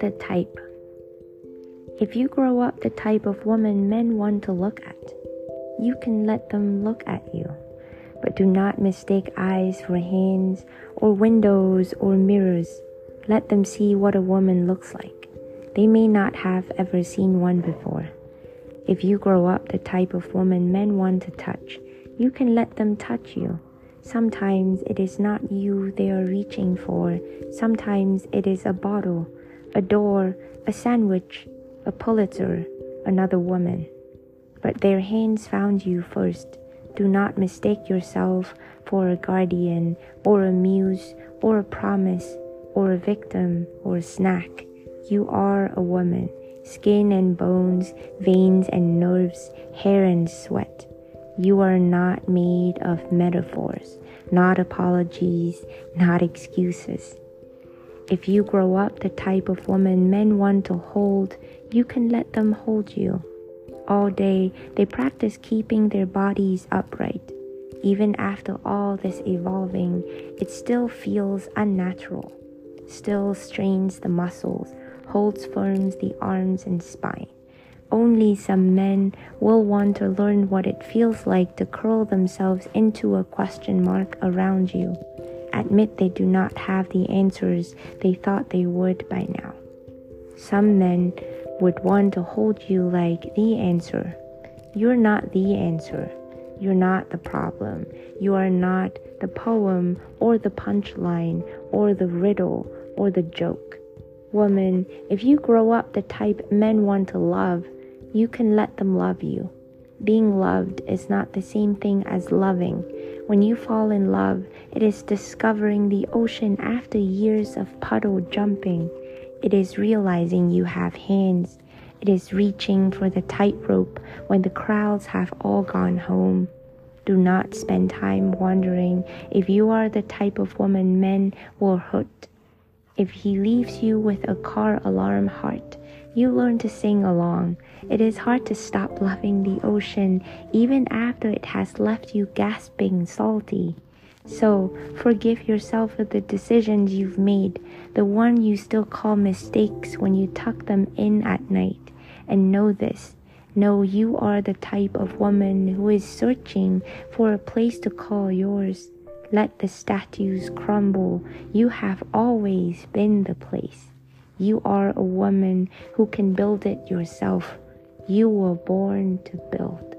The type. If you grow up the type of woman men want to look at, you can let them look at you. But do not mistake eyes for hands or windows or mirrors. Let them see what a woman looks like. They may not have ever seen one before. If you grow up the type of woman men want to touch, you can let them touch you. Sometimes it is not you they are reaching for, sometimes it is a bottle, a door, a sandwich, a Pulitzer, another woman. But their hands found you first. Do not mistake yourself for a guardian or a muse or a promise or a victim or a snack. You are a woman, skin and bones, veins and nerves, hair and sweat. You are not made of metaphors, not apologies, not excuses. If you grow up the type of woman men want to hold, you can let them hold you. All day, they practice keeping their bodies upright. Even after all this evolving, it still feels unnatural, still strains the muscles, holds firm the arms and spine. Only some men will want to learn what it feels like to curl themselves into a question mark around you. Admit they do not have the answers they thought they would by now. Some men would want to hold you like the answer. You're not the answer. You're not the problem. You are not the poem or the punchline or the riddle or the joke. Woman, if you grow up the type men want to love, you can let them love you. Being loved is not the same thing as loving. When you fall in love, it is discovering the ocean after years of puddle jumping. It is realizing you have hands. It is reaching for the tightrope when the crowds have all gone home. Do not spend time wondering if you are the type of woman men will hurt. If he leaves you with a car alarm heart, you learn to sing along. It is hard to stop loving the ocean even after it has left you gasping salty. So, forgive yourself for the decisions you've made, the one you still call mistakes when you tuck them in at night. And know this know you are the type of woman who is searching for a place to call yours. Let the statues crumble. You have always been the place. You are a woman who can build it yourself. You were born to build.